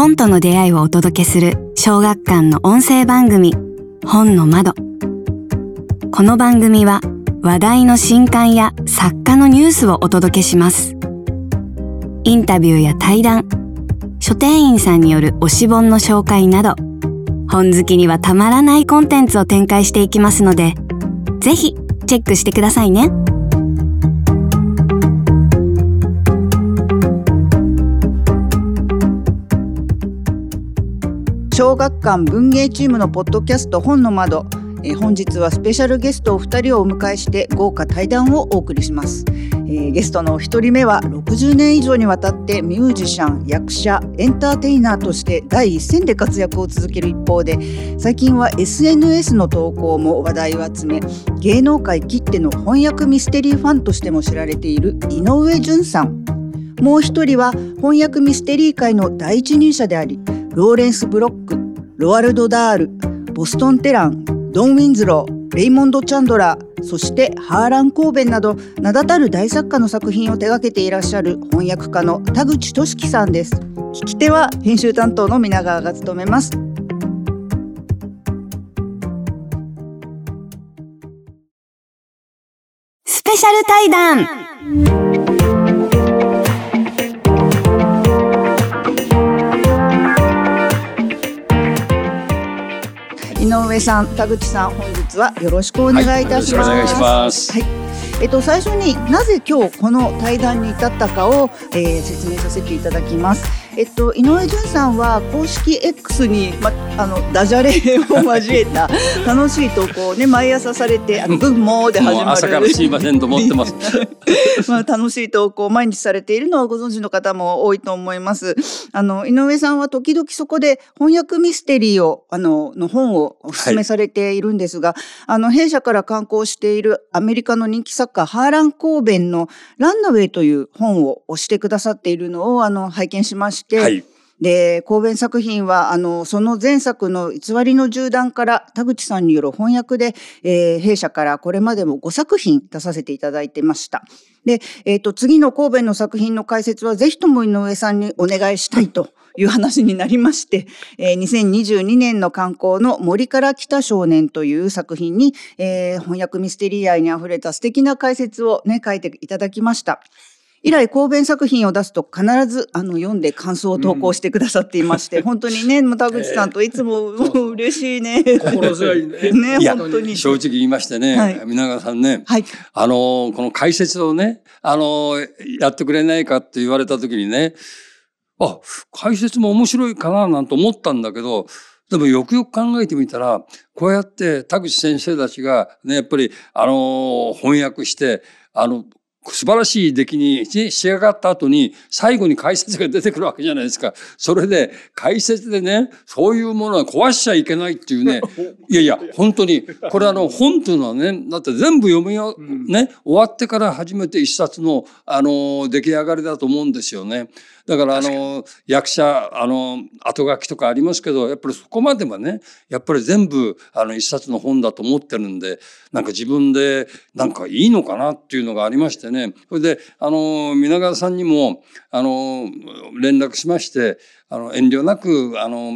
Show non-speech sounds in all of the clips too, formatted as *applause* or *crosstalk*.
本との出会いをお届けする小学館の音声番組本の窓この番組は話題の新刊や作家のニュースをお届けしますインタビューや対談書店員さんによる推し本の紹介など本好きにはたまらないコンテンツを展開していきますのでぜひチェックしてくださいね。小学館文芸チームのポッドキャスト本の窓。え、本日はスペシャルゲストお二人をお迎えして豪華対談をお送りします、えー、ゲストのお一人目は60年以上にわたってミュージシャン役者エンターテイナーとして第一線で活躍を続ける一方で最近は SNS の投稿も話題を集め芸能界きっての翻訳ミステリーファンとしても知られている井上順さん。もう一人は翻訳ミステリー界の第一人者でありローレンス・ブロックロワルド・ダールボストン・テランドン・ウィンズローレイモンド・チャンドラーそしてハーラン・コーベンなど名だたる大作家の作品を手掛けていらっしゃる翻訳家の田口俊樹さんです。聞き手は編集担当の皆川が務めます。スペシャル対談。上さん、田口さん、本日はよろしくお願いいたします。はい、お願いします。はい。えっと最初になぜ今日この対談に至ったかを、えー、説明させていただきます。えっと、井上潤さんは公式 X に、ま、あのダジャレを交えた *laughs* 楽しい投稿をね毎朝されて「あの文も」で始まる朝からすいませんと思ってます。*laughs* まあ楽しい投稿を毎日されているのをご存知の方も多いと思います。あの井上さんは時々そこで翻訳ミステリーをあのの本をお勧めされているんですが、はい、あの弊社から刊行しているアメリカの人気作家ハーラン・コーベンの「ランナウェイ」という本を押してくださっているのをあの拝見しまして、はい、で、公弁作品は、あの、その前作の偽りの銃弾から田口さんによる翻訳で、えー、弊社からこれまでも5作品出させていただいてました。で、えっ、ー、と、次の神戸の作品の解説はぜひとも井上さんにお願いしたいという話になりまして、えー、2022年の刊行の森から来た少年という作品に、えー、翻訳ミステリー愛に溢れた素敵な解説をね、書いていただきました。以来公弁作品を出すと必ずあの読んで感想を投稿してくださっていまして、うん、本当にね *laughs* 田口さんといつも、えー、嬉しいね。心強いね。*laughs* ね本当に正直言いましてね、はい、皆川さんね、はい、あのこの解説をねあのやってくれないかって言われた時にね、あ解説も面白いかななんて思ったんだけど。でもよくよく考えてみたら、こうやって田口先生たちがね、やっぱり、あの、翻訳して、あの、素晴らしい出来に仕上がった後に最後に解説が出てくるわけじゃないですか。それで解説でね、そういうものは壊しちゃいけないっていうね、*laughs* いやいや、本当に、これあの本というのはね、だって全部読みよ、ね、終わってから初めて一冊の、あの、出来上がりだと思うんですよね。だからあの役者あの後書きとかありますけどやっぱりそこまではねやっぱり全部あの一冊の本だと思ってるんでなんか自分でなんかいいのかなっていうのがありましてね。それであの皆川さんにもあの連絡しましてあの遠慮なくあの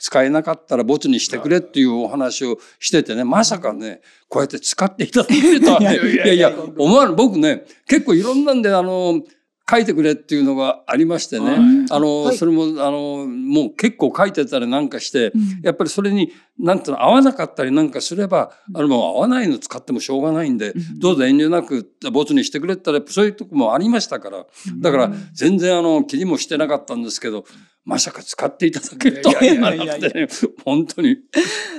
使えなかったらボツにしてくれっていうお話をしててねまさかねこうやって使っていただけるとはね *laughs* いやいや思わぬ。僕ね結構いろんなんであの書いてくれっていうのがありましてね、あの、はい、それも、あの、もう結構書いてたりなんかして、うん、やっぱりそれに、なんていうの、合わなかったりなんかすれば、あの、もう合わないの使ってもしょうがないんで、うん、どうぞ遠慮なく、ボツにしてくれったら、そういうとこもありましたから、だから、全然あの、気にもしてなかったんですけど、まさか使っていただけるとは。思わなくてね、本当に。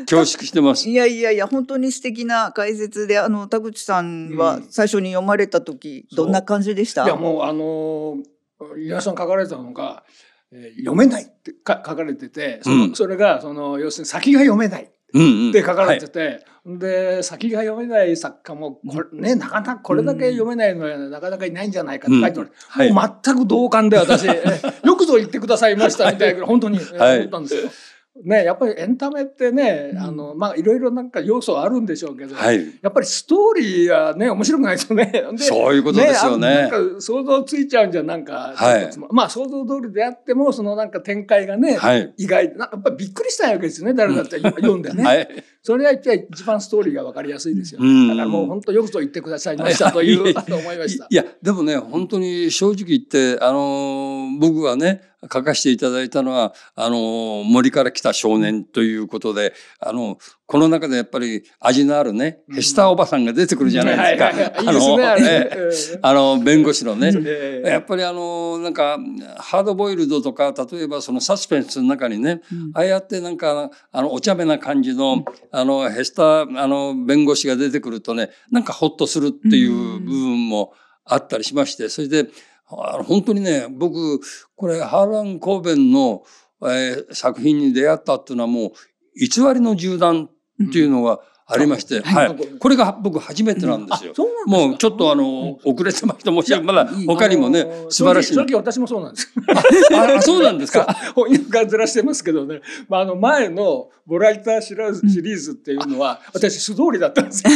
恐縮してます。いやいやいや、本当に素敵な解説で、あの、田口さんは最初に読まれた時、どんな感じでした、いや、もう、あの、岩井さん書かれたのが、えー、読めないって書かれてて、うん、それが、その、要するに先が読めない。って書かれてて、うんうんはい、で先が読めない作家もこれ、ね、なかなかこれだけ読めないのはなかなかいないんじゃないかって書いてある、うん。はい、もう全く同感で私。*laughs* よくぞ言ってくださいましたみたいな本当に思ったんですよ。ね、やっぱりエンタメってね、うん、あの、まあ、いろいろなんか要素あるんでしょうけど、はい、やっぱりストーリーはね、面白くないですよね。*laughs* そういうことですよね。ねなんか想像ついちゃうんじゃ、なんか、はい、まあ、想像通りであっても、そのなんか展開がね、はい、意外、なんかやっぱりびっくりしたわけですよね、誰だって読んでね。はい、それが一番ストーリーがわかりやすいですよ、ね。だからもう本当よくぞ言ってくださいましたという、思いました。いや、でもね、本当に正直言って、あのー、僕はね、書かせていただいたのは、あの、森から来た少年ということで、あの、この中でやっぱり味のあるね、ヘスターおばさんが出てくるじゃないですか。あの、あの、弁護士のね。やっぱりあの、なんか、ハードボイルドとか、例えばそのサスペンスの中にね、ああやってなんか、あの、お茶目な感じの、あの、ヘスター、あの、弁護士が出てくるとね、なんかほっとするっていう部分もあったりしまして、それで、本当にね、僕、これ、ハーラン・コーベンの、えー、作品に出会ったっていうのはもう、偽りの銃弾っていうのがありまして、うん、はい。これが僕初めてなんですよ。うん、もうちょっとあの、遅れてました。もしまだ他にもね、素晴らしい。正直私もそうなんです。あ、そうなんですか？*laughs* 翻訳ずらしてますけどね。まあ、あの前のボライターシリーズっていうのは、私素通りだったんですよ。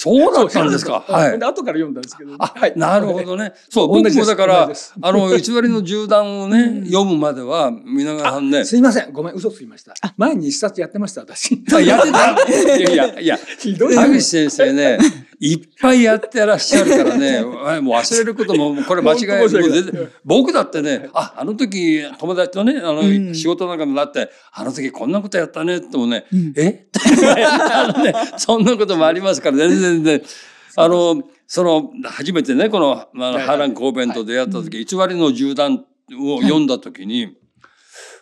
そうだったんですか？はい。後から読んだんですけど、あ、はい。なるほどね。*laughs* そう、僕もだから、あの、偽りの銃弾をね、読むまでは、皆川さんね。すいません。ごめん、嘘つきました。前に一冊やってました、私。*laughs* やってた *laughs* いやいや、いや、田口先生ね、いっぱいやってらっしゃるからね、*laughs* もう忘れることも、これ間違いない。僕だってね、あ、あの時、友達とね、あの、仕事なんかもなって、あの時こんなことやったね、ってもね、え？*laughs* あのね、そんなこともありますから、全然然。然、あの、その、初めてね、この、あの、波乱公弁と出会った時、偽りの銃弾を読んだ時に、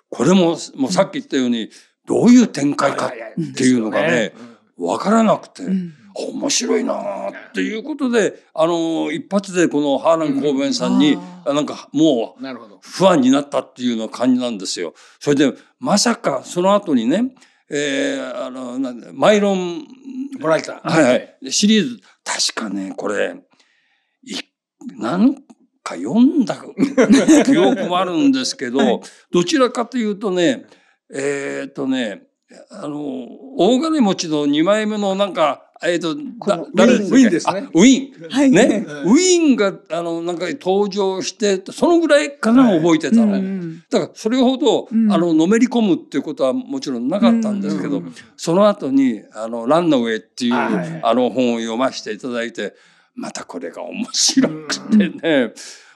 これも、もうさっき言ったように、どういう展開かっていうのがね、わからなくて、面白いなっていうことで、あの、一発でこのハーラン・コーベンさんに、なんかもう、不安になったっていうような感じなんですよ。それで、まさかその後にね、えー、あの、なんマイロン、ボライター。はいはい。シリーズ、確かね、これ、い、何か読んだ *laughs* 記憶もあるんですけど、はい、どちらかというとね、えー、っとね、あの、大金持ちの2枚目のなんか、えっ、ー、と、誰ウィンですね。ウィン。はい、ね？ウィンが、あの、なんか登場して、そのぐらいかな、覚えてたら。だから、それほど、あの、のめり込むっていうことはもちろんなかったんですけど、その後に、あの、ランナウェイっていう、あの本を読ませていただいて、またこれが面白くてね、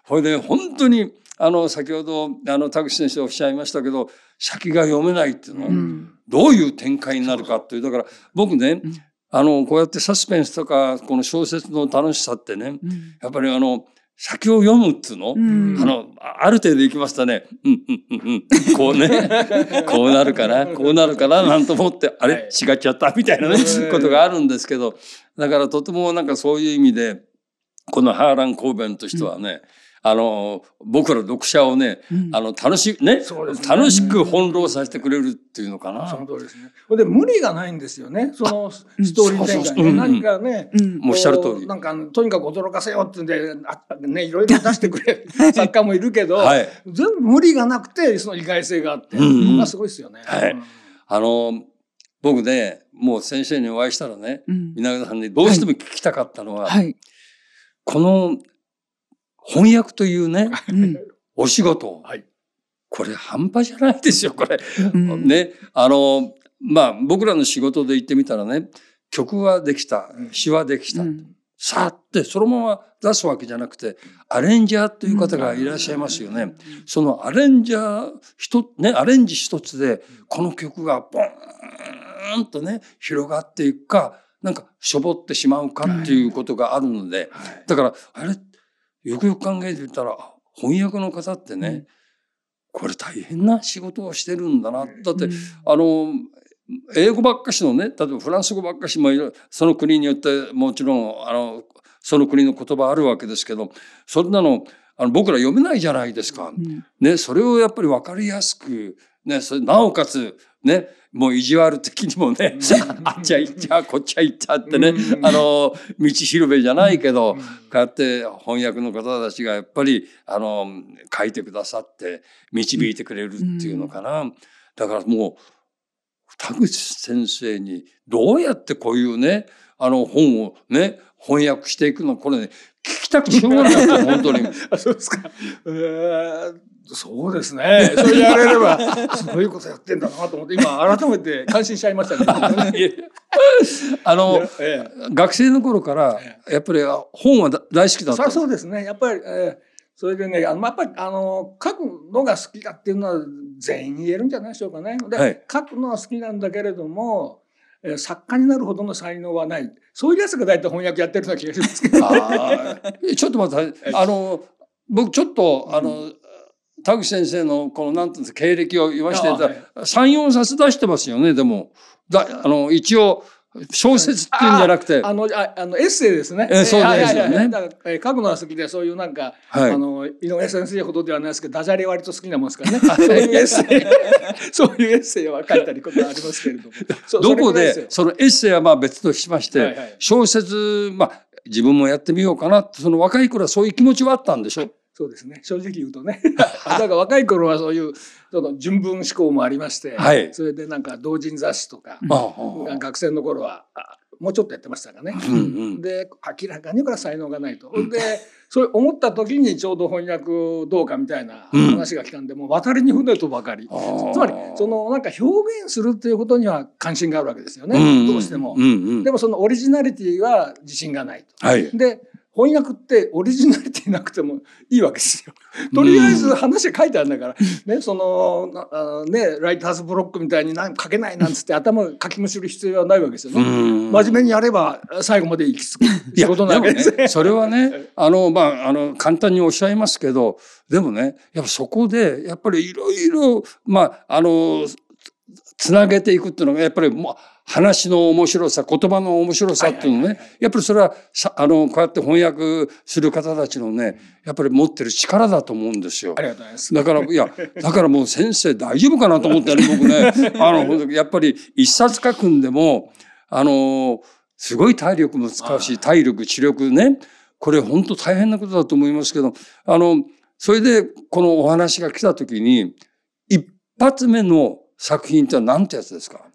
これで本当に、あの、先ほど、あの、田口先生おっしゃいましたけど、先が読めないっていうのは、どういう展開になるかっていう、だから僕ね、あの、こうやってサスペンスとか、この小説の楽しさってね、うん、やっぱりあの、先を読むっつうの、うん、あの、ある程度行きますとね、うん、うん、うん、うん、こうね、*laughs* こうなるかな、こうなるかな、なんと思って、あれ、違っちゃったみたいなね、ことがあるんですけど、だからとてもなんかそういう意味で、このハーラン・コーベンとしてはね、あの、僕ら読者をね、うん、あの、楽し、ね、ね楽しく翻弄させてくれるっていうのかな。その通りですね。で、無理がないんですよね。そのストーリー展開ね。何かね、うん、もうおっしゃる通り。なんか、とにかく驚かせようってんで、あね、いろいろ出してくれる *laughs* 作家もいるけど、はい、全部無理がなくて、その意外性があって、うん、がすごいですよね。はい。あの、僕ね、もう先生にお会いしたらね、皆さんにどうしても聞きたかったのは、はい、この翻訳というね、お仕事、はい、これ半端じゃないですよ、これ。うん、ね、あの、まあ、僕らの仕事で言ってみたらね、曲はできた、詩はできた。うん、さあってそのまま出すわけじゃなくて、アレンジャーという方がいらっしゃいますよね。そのアレンジャー一、ね、アレンジ一つで、この曲がボーンとね、広がっていくか、なんかしょぼってしまうかっていうことがあるので、だから、あれよくよく考えてみたら、翻訳の方ってね、これ大変な仕事をしてるんだな。だって、あの、英語ばっかしのね、例えばフランス語ばっかしもその国によってもちろん、あの、その国の言葉あるわけですけど、そんなの、あの僕ら読めないじゃないですか。ね、それをやっぱり分かりやすく、ね、それなおかつ、ね、もう意地悪的にもね、あっちゃ行っちゃ、こっちゃ行っちゃってね、あの、道広べじゃないけど、こうやって翻訳の方たちがやっぱり、あの、書いてくださって導いてくれるっていうのかな。だからもう、田口先生にどうやってこういうね、あの本をね、翻訳していくの、これね、聞きたくしょうがない *laughs* 本当に。あそうですか。えー、そうですね。それやれれば、*laughs* そういうことやってんだなと思って、今改めて感心しちゃいましたね。*laughs* あの、ええ、学生の頃から、やっぱり本は大好きだったそうですね。やっぱり、えーそれでね、あの、やっぱり、あの、書くのが好きだっていうのは全員言えるんじゃないでしょうかね。で、はい、書くのは好きなんだけれども、えー、作家になるほどの才能はない。そういうやつが大体翻訳やってるような気がしますけど。ちょっと待って、あの、僕ちょっと、あの、田口先生のこのなんていうんですか経歴を言わせていただいた三四冊出してますよねでも。だあの一応小説っていうんじゃなくて。あの、ああのエッセイですね。えー、そうですよね。だから、えー、書くのは好きで、そういうなんか、はい、あの、井上先生ほどではないですけど、ダジャレ割と好きなもんですからね。*laughs* そういうエッセイ、*laughs* そういうエッセイは書いたりことありますけれども。どこで、そのエッセイはまあ別としまして、はいはい、小説、まあ、自分もやってみようかなって、その若い頃はそういう気持ちはあったんでしょ？そうですね。正直言うとね。*laughs* だから若い頃はそういうその純文思考もありまして、はい、それでなんか同人雑誌とか、学生の頃はもうちょっとやってましたがね、うんうん、で明らかにから才能がないと。でそう思った時にちょうど翻訳どうかみたいな話が来たんで、うん、もう渡りに船とばかり。つまりそのなんか表現するっていうことには関心があるわけですよね、うんうん、どうしても、うんうん、でもそのオリジナリティは自信がないと。はい、で翻訳ってオリジナリティなくてもいいわけですよ。とりあえず話書いてあるんだから、ね、そのあねライターズブロックみたいに何書けないなんつって頭書きむしる必要はないわけですよね。真面目にやれば最後まで行き着くってことなわけですね。*laughs* それはねあのまああの簡単におっしゃいますけどでもねやっぱそこでやっぱりいろいろまああのつなげていくっていうのがやっぱりもう話の面白さ、言葉の面白さっていうのね、やっぱりそれは、あの、こうやって翻訳する方たちのね、やっぱり持ってる力だと思うんですよ。ありがとうございます。だから、いや、だからもう先生大丈夫かなと思ってね、*laughs* 僕ね、あの、やっぱり一冊書くんでも、あの、すごい体力も使うし、体力、知力ね、これ本当大変なことだと思いますけど、あの、それでこのお話が来た時に、一発目の作品って何てやつですか？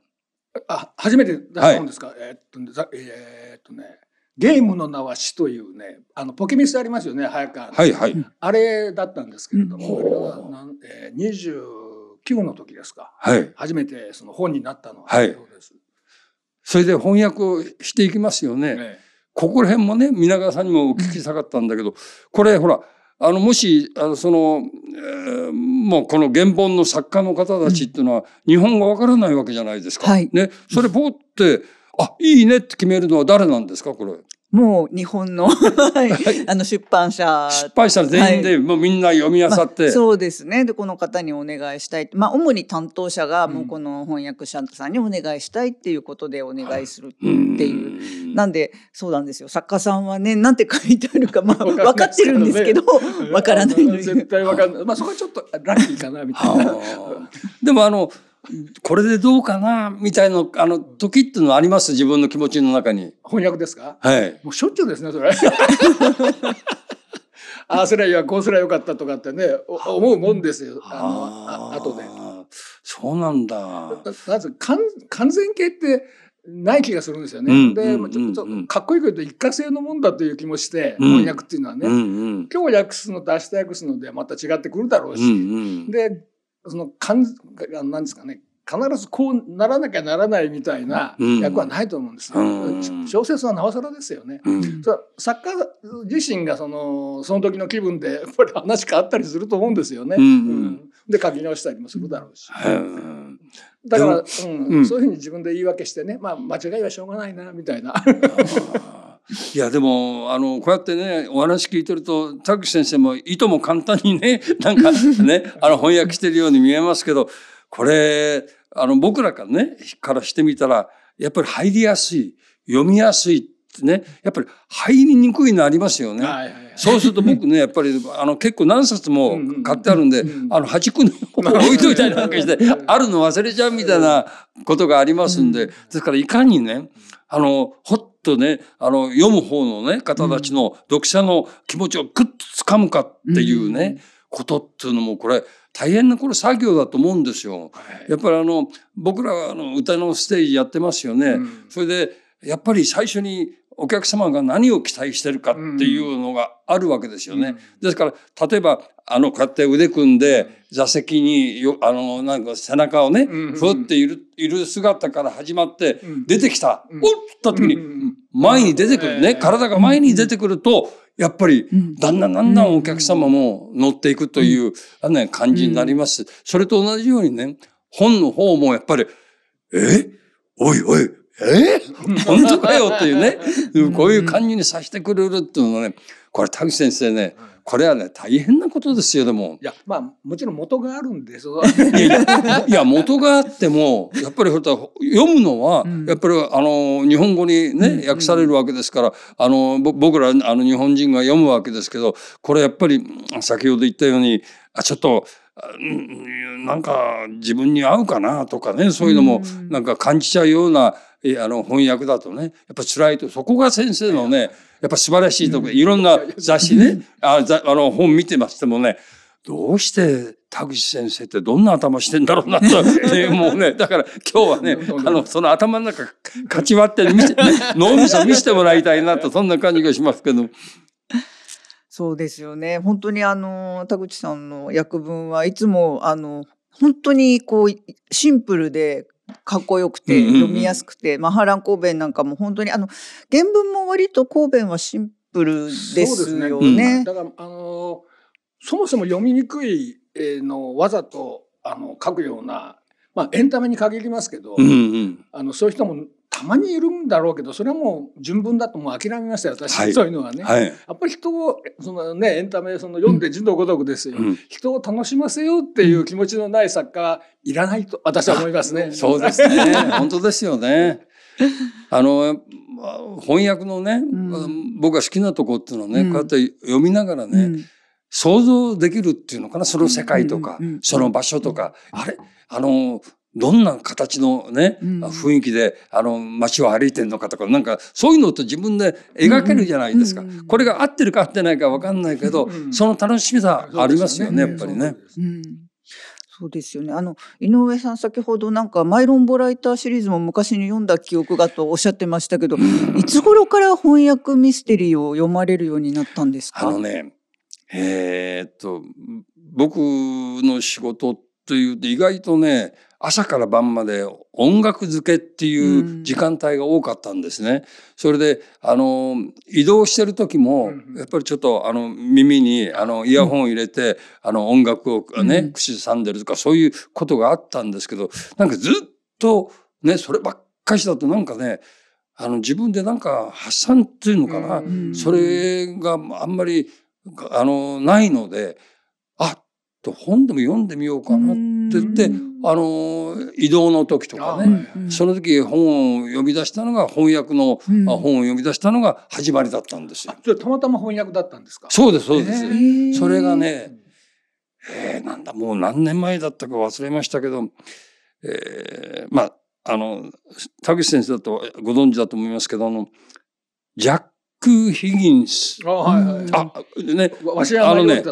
あ初めて出したんですか、はい、えー、っとえー、っとねゲームの名は死というねあのポケミスありますよね早川はいはい。あれだったんですけれども、うん、えー、29の時ですか、はい、初めてその本になったのは、はい、そうです。それで翻訳をしていきますよね、ねここら辺もね皆川さんにもお聞きしたかったんだけどこれほらあのもしあのその、えー、もうこの原本の作家の方たちっていうのは日本語わからないわけじゃないですか。はい、ね、それポってあいいねって決めるのは誰なんですかこれ。もう日本のあの出版社。出版社全員で、もうみんな読み漁って、まあ、そうですね。でこの方にお願いしたい。まあ主に担当者がもうこの翻訳者さんにお願いしたいっていうことでお願いするっていう、なんでそうなんですよ。作家さんはねなんて書いてあるか *laughs* まあ分かってるんですけど分からない絶対分かんない。まあそこはちょっとラッキーかなみたいな。*laughs* でもあのこれでどうかなみたいなあの時っていうのはあります？自分の気持ちの中に。翻訳ですか？はい。もうしょっちゅうですねそれ。*laughs* ああすりゃいやこうすりゃよかったとかってね思うもんですよあのあ後で。そうなんだ。まず完完全形ってない気がするんですよね。うん、で、ちょっとかっこいいけど一過性のもんだという気もして、うん、翻訳っていうのはね、うんうん、今日訳すのと明日訳すのでまた違ってくるだろうし、うんうん、でそのかんなんですかね。必ずこうならなきゃならないみたいな役はないと思うんです、うん、小説はなおさらですよね、うん、作家自身がそのその時の気分でやっぱり話変わったりすると思うんですよね、うん、で書き直したりもするだろうし、だから、うん。そういうふうに自分で言い訳してねまあ間違いはしょうがないなみたいな。いやでもあのこうやってねお話聞いてると田口先生もいとも簡単にね *laughs* なんかねあの翻訳してるように見えますけどこれあの僕らからねからしてみたらやっぱり入りやすい読みやすいってねやっぱり入りにくいのありますよね。はいはいはい、そうすると僕ねやっぱりあの結構何冊も買ってあるんで、あの端っこに置いといたりなんかしてあるの忘れちゃうみたいなことがありますんでですからいかにねあのほっとね、あの、読む方のね、方たちの読者の気持ちをぐっと掴むかっていうね、ことっていうのもこれ大変なこれ作業だと思うんですよ。やっぱりあの僕らはあの歌のステージやってますよね。うん、それでやっぱり最初にお客様が何を期待してるかっていうのがあるわけですよね。うん、ですから例えばあのこうやって腕組んで座席によあのなんか背中をね、ふっているいる姿から始まって出てきた、うん、おっった時に前に出てくるね、体が前に出てくるとやっぱりだんだんだんだんお客様も乗っていくという、あの、ね、感じになります。それと同じようにね本の方もやっぱりえ？おいおいえ？*laughs* 本当かよっていうね、こういう感じにさせてくれるっていうのはね、これ田口先生ね、これはね、大変なことですよ、でも。いや、まあ、もちろん元があるんですいや *laughs* いや、いや元があっても、やっぱり読むのは、やっぱり、あの、日本語にね、訳されるわけですから、あの、僕ら、あの、日本人が読むわけですけど、これやっぱり、先ほど言ったように、あ、ちょっと、なんか自分に合うかなとかねそういうのもなんか感じちゃうようなあの翻訳だとねやっぱ辛いとそこが先生のねやっぱ素晴らしいとこいろんな雑誌ねああの本見てましてもねどうして田口先生ってどんな頭してんだろうなと、ね、*laughs* もうねだから今日はねあのその頭の中かち割って見せ *laughs* 脳みそ見せてもらいたいなとそんな感じがしますけど。そうですよね。本当にあの田口さんの訳文はいつもあの本当にこうシンプルでかっこよくて読みやすくて、マハラン神戸なんかも本当にあの原文も割と神戸はシンプルですよね。ね。うん、だからあのそもそも読みにくいのわざとあの書くような、まあ、エンタメに限りますけど、うんうん、あのそういう人もたまにいるんだろうけどそれはもう純文だともう諦めましたよ。私、はい、そういうのはね、はい、やっぱり人をそのねエンタメその読んで字のごとくですよ、うん、人を楽しませようっていう気持ちのない作家はいらないと私は思いますね。そうですね。*laughs* 本当ですよね。あの翻訳のね、うん、僕が好きなとこっていうのはね、うん、こうやって読みながらね、うん、想像できるっていうのかなその世界とか、その場所とか、あれ？あのどんな形のね、うん、雰囲気で、あの、街を歩いてるのかとか、なんか、そういうのと自分で描けるじゃないですか。うん、これが合ってるか合ってないかわかんないけど、うん、その楽しみさありますよね、やっぱりね。そうです。よね。あの、井上さん先ほどなんか、マイロンボライターシリーズも昔に読んだ記憶がとおっしゃってましたけど、いつ頃から翻訳ミステリーを読まれるようになったんですか？あのね、えー、っと、僕の仕事というと意外とね、朝から晩まで音楽付けっていう時間帯が多かったんですね。それで、あの、移動してる時も、やっぱりちょっと、あの、耳に、あの、イヤホンを入れて、あの、音楽をね、口ずさんでるとか、そういうことがあったんですけど、なんかずっと、ね、そればっかしだとなんかね、あの、自分でなんか発散っていうのかな、それがあんまり、あの、ないので、あ、と本でも読んでみようかなって言って、あの移動の時とかね、その時本を読み出したのが翻訳の、本を読み出したのが始まりだったんですよ。たまたま翻訳だったんですか？そうですそうです。それがね、えー、なんだもう何年前だったか忘れましたけど、えー、まああの田口先生だとご存知だと思いますけどあのジャック・ヒギンス。あ、はいはい。あ、ね。あのね、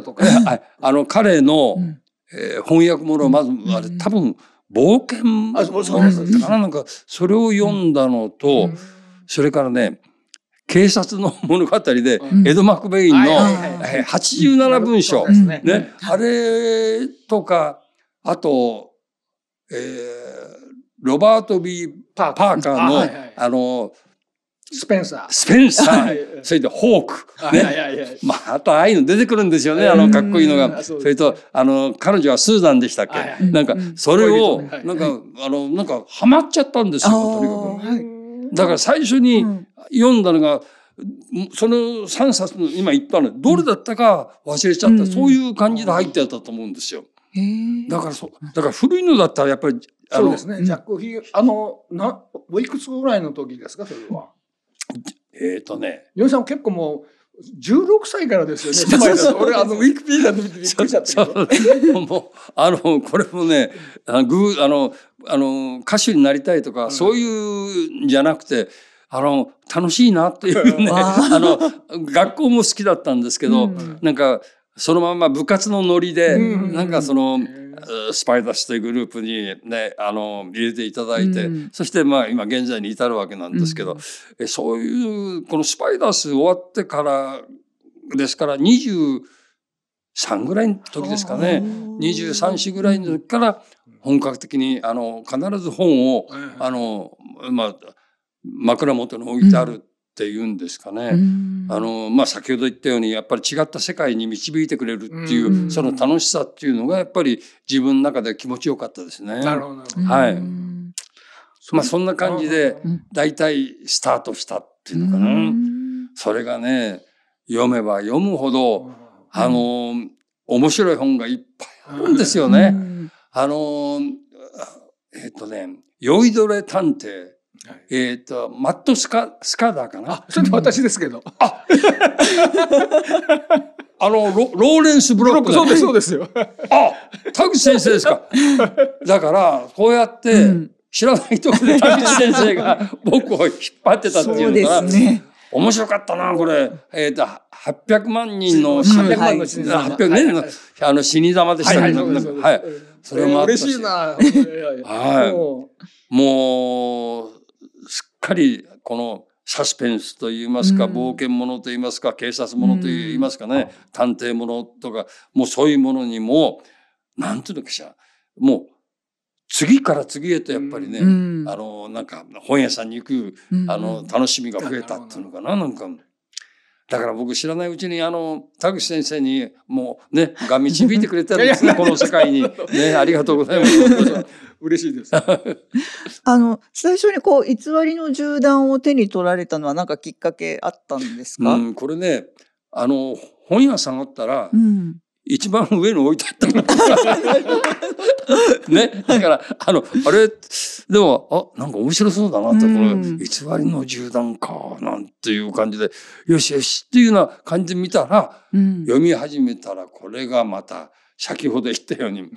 あの彼の、え翻訳物まず、あれ多分、冒険かな。なんか、それを読んだのと、それからね、警察の物語で、エド・マクベインの87文章、ね、あれとか、あと、えー、ロバート・ビー・パーカー。の、あの、スペンサー。スペンサー。それでホーク。ね。まあ、あとああいうの出てくるんですよね。あの、かっこいいのが。それと、あの、彼女はスーザンでしたっけ？なんか、それを、なんか、あの、なんか、ハマっちゃったんですよ、とにかく。だから最初に読んだのが、その3冊の今言ったのどれだったか忘れちゃった、そういう感じで入ってたと思うんですよ。だからそだから古いのだったらやっぱりそうですね。ジャック・ヒあのなおいくつぐらいの時ですかそれは？えっ、ー、とね。ヨさん結構もう16歳からですよね。そうそう俺あのウィキペディアで見てびっくりしちゃったけど。もう *laughs* あのこれもねあのグあのあの歌手になりたいとか、うん、そういうんじゃなくて。あの楽しいなっていうね *laughs* あの学校も好きだったんですけど、うん、なんかそのまま部活のノリで、なんかその、スパイダースというグループにね、あの、入れていただいて、うん、そしてまあ今現在に至るわけなんですけど、うん、そういう、このスパイダース終わってからですから23ぐらいの時ですかね、23、4ぐらいの時から本格的に、あの、必ず本を、あの、まあ、枕元に置いてあるっていうんですかね。あの、まあ、先ほど言ったように、やっぱり違った世界に導いてくれるっていう、その楽しさっていうのが、やっぱり自分の中で気持ちよかったですね。なるほど。はい。まあ、そんな感じで、大体スタートしたっていうのかな。それがね、読めば読むほど、あの、面白い本がいっぱいあるんですよね。あの、えっ、とね、酔いどれ探偵。はい、えっ、ー、と、マットスカ、スカダーかな？あ、それ私ですけど。あ *laughs* あのロ、ローレンス・ブロックそうです、そうですよ。あ、田口先生ですか。だから、こうやって、知らないとこで田口先生が *laughs* 僕を引っ張ってたっていうのが、ね、面白かったな、これ。えっ、ー、と、800万人の、800万の死に様。800年の、あの、死に様でしたけど、はい。それもあったし。嬉しいな。はい。もう、かりこのサスペンスといいますか、冒険ものといいますか、警察ものといいますかね、探偵ものとか、もうそういうものにも、なんていうのかしら、もう、次から次へとやっぱりね、あの、なんか本屋さんに行く、あの、楽しみが増えたっていうのかな、なんか。だから僕知らないうちにあの田口先生にもうねが導いてくれたんですねこの世界に。ねありがとうございます。嬉しいです。*laughs* あの最初にこう偽りの銃弾を手に取られたのは何かきっかけあったんですか、うん、これねあの本屋さんあったら、うん、一番上に置いてあった *laughs* ね。だから、あの、あれ、でも、あ、なんか面白そうだなって、これ、偽りの銃弾か、なんていう感じで、よしよしっていうような感じで見たら、うん、読み始めたら、これがまた、先ほど言ったように、うん、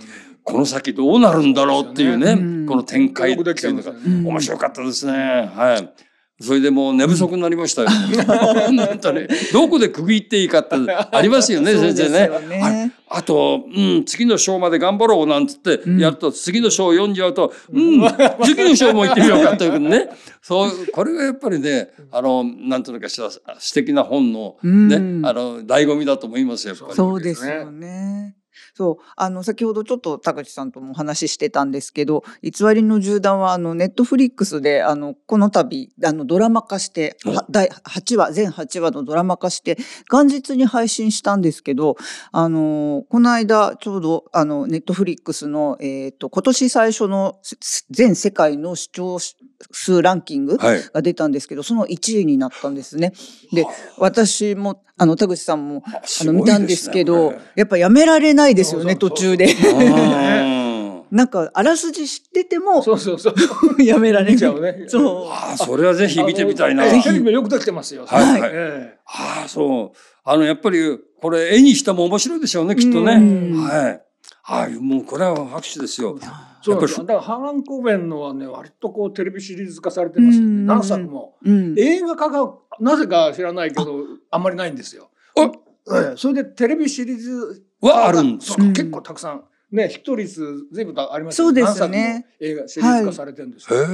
この先どうなるんだろうっていうね、うん、この展開っていうのが、面白かったですね。はい。それでもう寝不足になりましたよ。*laughs* 本当に。どこで区切っていいかってありま *laughs* すよね、先生ね。ねあと、うん、次の章まで頑張ろうなんつってやると、次の章を読んじゃうと、うん、次の章も行ってみようかというね。そう、これがやっぱりね、あの、なんというかしら、素敵な本のね、あの、醍醐味だと思いますよ、やっぱり。そうですよね。そう。あの、先ほどちょっと田口さんともお話ししてたんですけど、偽りの銃弾は、あの、ネットフリックスで、あの、この度、あの、ドラマ化して、第8話、全8話のドラマ化して、元日に配信したんですけど、あの、この間、ちょうど、あの、ネットフリックスの、えっ、ー、と、今年最初の全世界の視聴数ランキングが出たんですけど、はい、その1位になったんですね。で、私も、あの、田口さんも、あの、見たんですけど、やっぱやめられないですよね、途中で。*laughs* なんか、あらすじ知ってても、そうそうそう。*laughs* やめられちゃうね。そう。ああ、それはぜひ見てみたいな。ぜひ。よくできてますよ。はい。はい、ああ、そう。あの、やっぱり、これ、絵にしても面白いでしょうね、きっとね。はい。はい、もうこれは拍手ですよ。そうだからハーラン・コーベンのはね割とこうテレビシリーズ化されてますよね。何作も、うん、映画化がなぜか知らないけどあんまりないんですよ。それでテレビシリーズはあるんですか？結構たくさん。ね、ヒット率随分ありますよね。そうですね。映画シリーズ化されてるんですよ。へ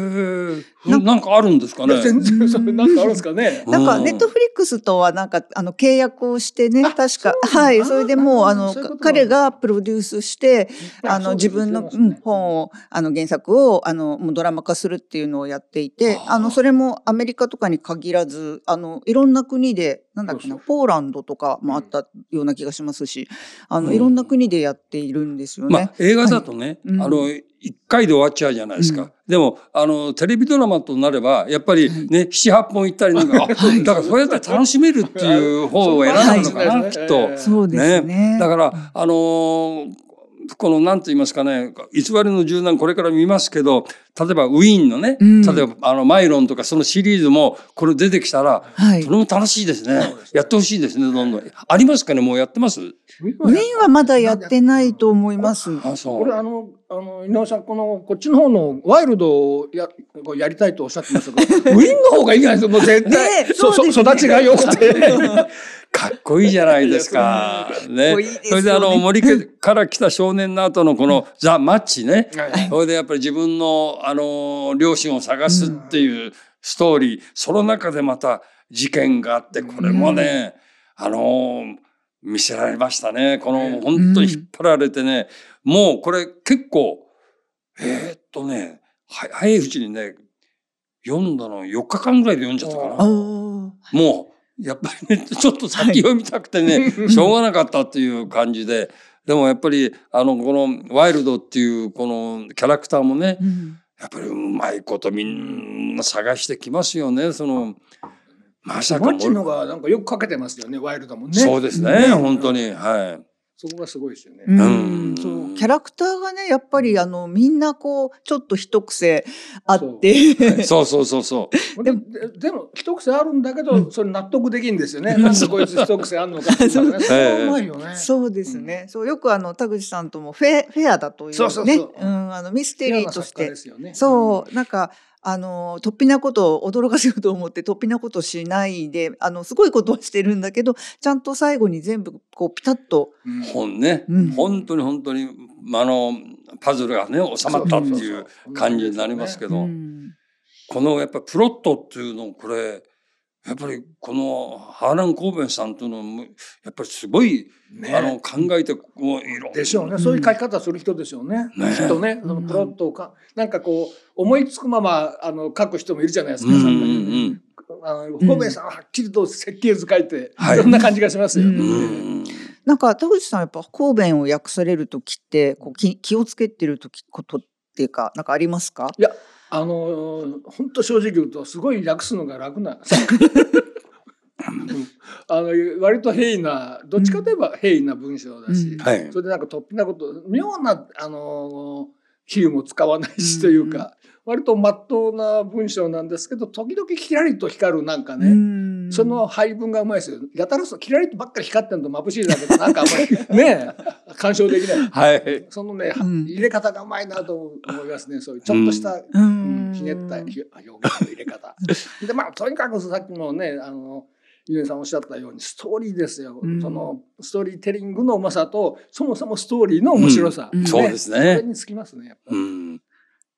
え。なんかあるんですかね？全然それなんかあるんですかね。*laughs* なんかネットフリックスとはなんかあの契約をしてね、確かはい、それでもうあの彼がプロデュースしてあの自分の本をあの原作をあのもうドラマ化するっていうのをやっていて、あのそれもアメリカとかに限らずあのいろんな国でなんだっけなポーランドとかもあったような気がしますし、あのいろんな国でやっているんですよね。まあ、映画だとね、はい、あの一回で終わっちゃうじゃないですか。うん、でも、あの、テレビドラマとなれば、やっぱりね、七、八本行ったりなんか、*laughs* だからそうやったら楽しめるっていう方を選んだのかな、きっと。そうですね。だから、あのーこの何と言いますかね、偽りの柔軟これから見ますけど、例えばウィーンのね、うん、例えばあのマイロンとかそのシリーズもこれ出てきたら、はい、それも楽しいですね。やってほしいですね、どんどん。ありますかねもうやってます？ウィーンはまだやってないと思います。あ、そう。これあの、あの、井上さん、この、こっちの方のワイルドをや、やりたいとおっしゃってましたけど、*laughs* ウィーンの方がいいじゃないですか、もう絶対。ね、そ、そ、育ちが良くて。*laughs* *laughs* かっこいいじゃないですか。*laughs* ね。それであの森から来た少年の後のこのザ・マッチね。それでやっぱり自分のあの両親を探すっていうストーリー、その中でまた事件があって、これもね、あの見せられましたね。この本当に引っ張られてね、もうこれ結構、えー、っとね、早いうちにね、読んだの4日間ぐらいで読んじゃったかな。もう、やっぱりね、ちょ *laughs* っと先読みたくてね、はい、しょうがなかったっていう感じで、でもやっぱり、あの、このワイルドっていうこのキャラクターもね、うん、やっぱりうまいことみんな探してきますよね、その、まさか。マッチのがなんかよくかけてますよね、ワイルドもね。そうですね、ね本当に。はい。そこがすごいですよね。うん、そう。キャラクターがねやっぱりあのみんなこうちょっと一癖あって。そう。そう。そう。そう。でもでも一癖あるんだけど、それ納得できんですよね、なんでこいつ一癖あるのかっていう *laughs* ね。それうまいよね。そうですね、そう。よくあの田口さんともフェフェアだというね。そうそうそう、う。ん、あのミステリーとして、ね、そう。なんかあの、突飛なことを驚かせようと思って突飛なことしないで、あの、すごいことはしてるんだけど、ちゃんと最後に全部こうピタッと。本ね、うん、本当に本当に、あの、パズルがね、収まったっていう感じになりますけど、このやっぱプロットっていうのこれ、やっぱりこのハーラン・コーベンさんというのもやっぱりすごい、ね、あの考えてこういろでしょうね、そういう書き方する人でしょうね、ね、きっとね。そのプロットをか、なんかこう思いつくままあの書く人もいるじゃないですか、うんうん、あのコーベンさんははっきりと設計図書いて、うん、そんな感じがしますよ。ね。うん。なんか田口さんやっぱ神戸を訳される時ってこう気気をつけてる時ことっていうかなんかありますか？いやあの本当正直言うとすごい訳すのが楽な。*laughs* あの割と平易などっちかといえば平易な文章だし、うん。はい、それでなんか突飛なこと妙なあの比喩も使わないしというか、割とまっとうな文章なんですけど時々キラリと光るなんかね、その配分がうまいですよ。やたらそうキラリとばっかり光ってると眩しいだけどなんかあんまり *laughs* ね干渉できない、はい、そのね、うん、入れ方がうまいなと思いますねそういうちょっとした、うん、ひねった表現の入れ方。*laughs* でまあとにかくさっきもねあのゆえさんおっしゃったようにストーリーですよ、うん、そのストーリーテリングのうまさとそもそもストーリーの面白さ、ね、そうですね。それにつきますねやっぱり。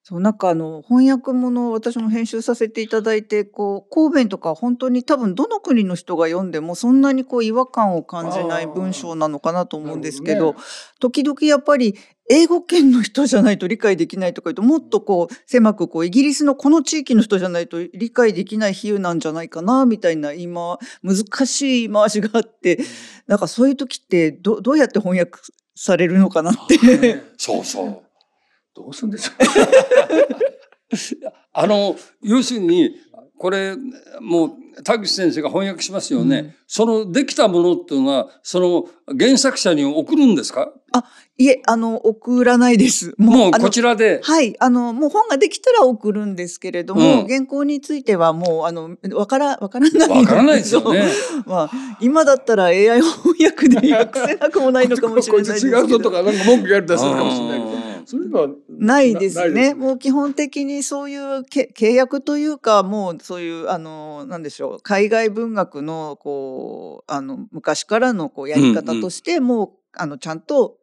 そう、なんかあの、翻訳ものを私も編集させていただいて、こう、神戸とか本当に多分どの国の人が読んでもそんなにこう違和感を感じない文章なのかなと思うんですけど、どね、時々やっぱり英語圏の人じゃないと理解できないとか言うと、もっとこう、狭くこう、イギリスのこの地域の人じゃないと理解できない比喩なんじゃないかな、みたいな今、難しい回しがあって、なんかそういう時ってど、どうやって翻訳されるのかなって。*laughs* そうそう。どうすんでしょうあの、要するに、これ、もう、田口先生が翻訳しますよね。うん、そのできたものっていうのは、その原作者に送るんですか？あ、いえ、あの、送らないです。もうこちらで？はい。あの、もう本ができたら送るんですけれども、うん、原稿についてはもう、あの、わから、わからないわからないですよね。まあ、今だったら AI 翻訳で訳せなくもないのかもしれないですけど。こいつ違うぞとか、なんか文句言われたりするかもしれないけど。そういうのはないですね。もう基本的にそういう契約というか、もうそういう、あの、なんでしょう、海外文学の、こう、あの、昔からのこうやり方として、もう、あの、ちゃんと、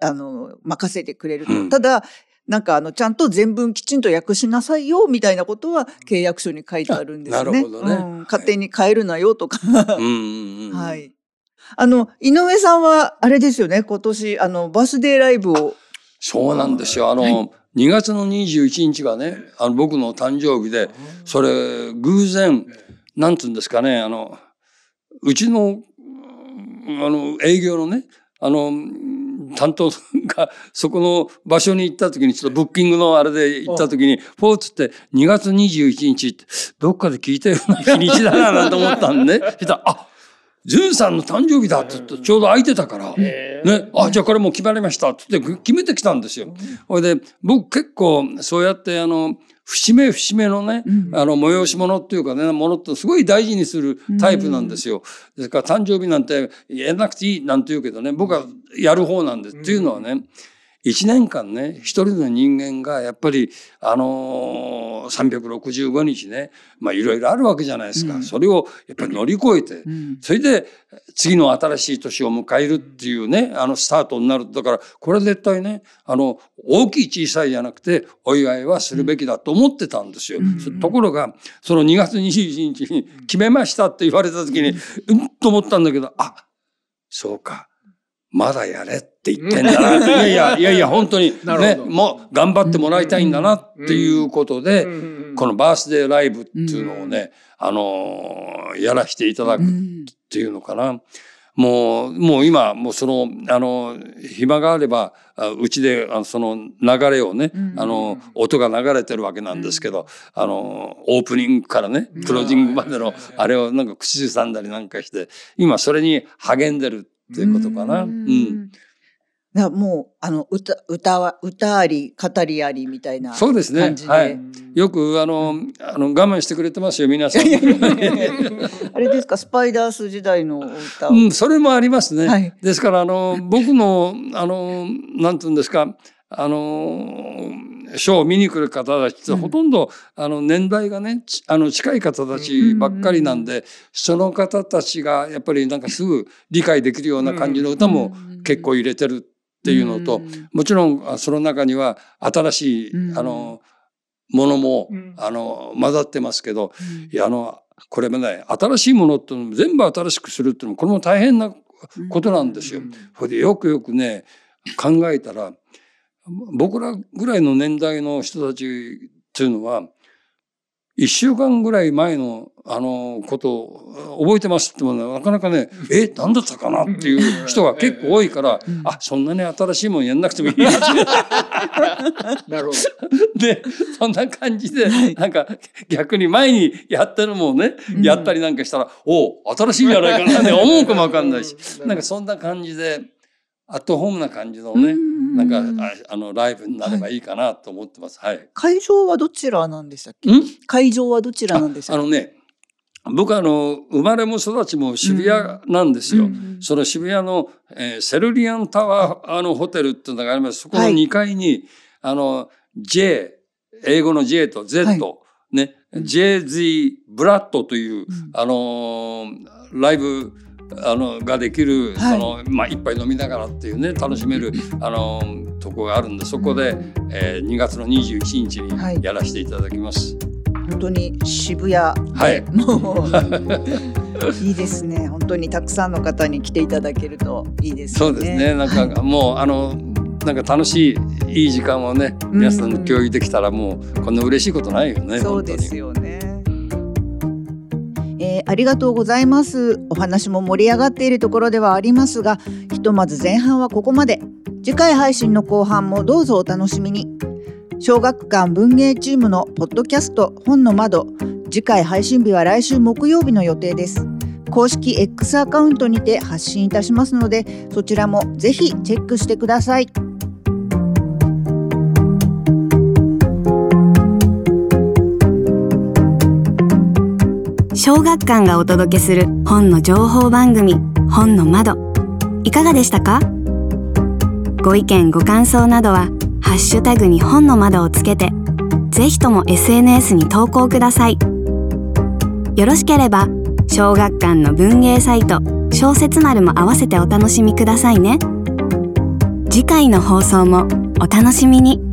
あの、任せてくれると。うん、ただ、なんかあのちゃんと全文きちんと訳しなさいよみたいなことは契約書に書いてあるんですね。ね。うん、勝手に変えるなよとかはい。あの井上さんはあれですよね。今年あのバースデーライブをそうなんですよ。あの、はい、2月の21日がね、あの僕の誕生日で、それ偶然、なんつうんですかね、あの、うちの、あの、営業のね、あの、担当がそこの場所に行った時に、ちょっとブッキングのあれで行った時に、フォーツって2月21日ってどっかで聞いたような日にちだななんて思ったんでね。*laughs* そしたら、あ淳さんの誕生日だって言ってちょうど空いてたから、ね、あ、じゃあこれもう決まりましたって言って決めてきたんですよ。ほいで、僕結構そうやってあの、節目節目のね、あの、催し物っていうかね、ものってすごい大事にするタイプなんですよ。ですから誕生日なんてやらなくていいなんて言うけどね、僕はやる方なんです。っていうのはね、1年間ね一人の人間がやっぱりあのー、365日ねまあいろいろあるわけじゃないですか、うん、それをやっぱり乗り越えて、うん、それで次の新しい年を迎えるっていうねあのスタートになる。だからこれ絶対ねあの大きい小さいじゃなくてお祝いはするべきだと思ってたんですよ。うん、ところがその2月21日に決めましたって言われた時にうんと思ったんだけどあそうかまだやれって言ってんだな。いやいや、*laughs* いやいや、本当にね、もう頑張ってもらいたいんだなっていうことで、このバースデーライブっていうのをね、あのやらしていただくっていうのかな。もう、もう今、もうその、あの、暇があれば、うちで、あのその流れをね、あの、音が流れてるわけなんですけど、あの、オープニングからね、クロージングまでの、あれをなんか口ずさんだりなんかして、今それに励んでるっていうことかな。うん。だもうあの歌歌は歌あり語りありみたいなそうですね。はい。よくあのあの我慢してくれてますよ皆さん。あれですか？スパイダース時代の歌。うん、それもありますね。はい、ですからあの僕のあのなんていうんですか？あのショーを見に来る方たちってほとんど、うん、あの年代がねあの近い方たちばっかりなんで、その方たちがやっぱりなんかすぐ理解できるような感じの歌も結構入れてるっていうのと、もちろんその中には新しい、あのものも、あの混ざってますけど、いやあのこれもね新しいものって全部新しくするっていうのもこれも大変なことなんですよ。それでよくよくね考えたら僕らぐらいの年代の人たちっていうのは一週間ぐらい前のあのことを覚えてますってもなかなかねえ何だったかなっていう人が結構多いから、あそんなに新しいもんやんなくてもいいなるほど。*laughs* でそんな感じで、なんか逆に前にやったのもね、やったりなんかしたらお新しいんじゃないかなって思うかもわかんないし。なんかそんな感じでアットホームな感じのね、なんかあのライブになればいいかなと思ってます。はい。会場はどちらなんでしたっけ？会場はどちらなんでしたあのね、僕あの生まれも育ちも渋谷なんですよ。うん、その渋谷の、えー、セルリアンタワーあのホテルっていうのがあります。そこの2階に、はい、あの J 英語の J と Z、はい、ね、JZ ブラッドという、うん、あのライブあのができる、はい、そのまあ、一杯飲みながらっていうね楽しめるあのとこがあるんでそこで、えー、2月の21日にやらせていただきます。はい、本当に渋谷はい、もう *laughs* いいですね本当にたくさんの方に来ていただけるといいですね。そうですねなんか、はい、もうあのなんか楽しいいい時間をね皆さんと共有できたらもうこんな嬉しいことないよね。そうですよね。えー、ありがとうございます。お話も盛り上がっているところではありますがひとまず前半はここまで。次回配信の後半もどうぞお楽しみに。小学館文芸チームのポッドキャスト本の窓。次回配信日は来週木曜日の予定です。公式 X アカウントにて発信いたしますのでそちらもぜひチェックしてください。小学館がお届けする本の情報番組本の窓。いかがでしたか？ご意見ご感想などはハッシュタグに本の窓をつけてぜひとも SNS に投稿ください。よろしければ小学館の文芸サイト小説丸も合わせてお楽しみくださいね。次回の放送もお楽しみに。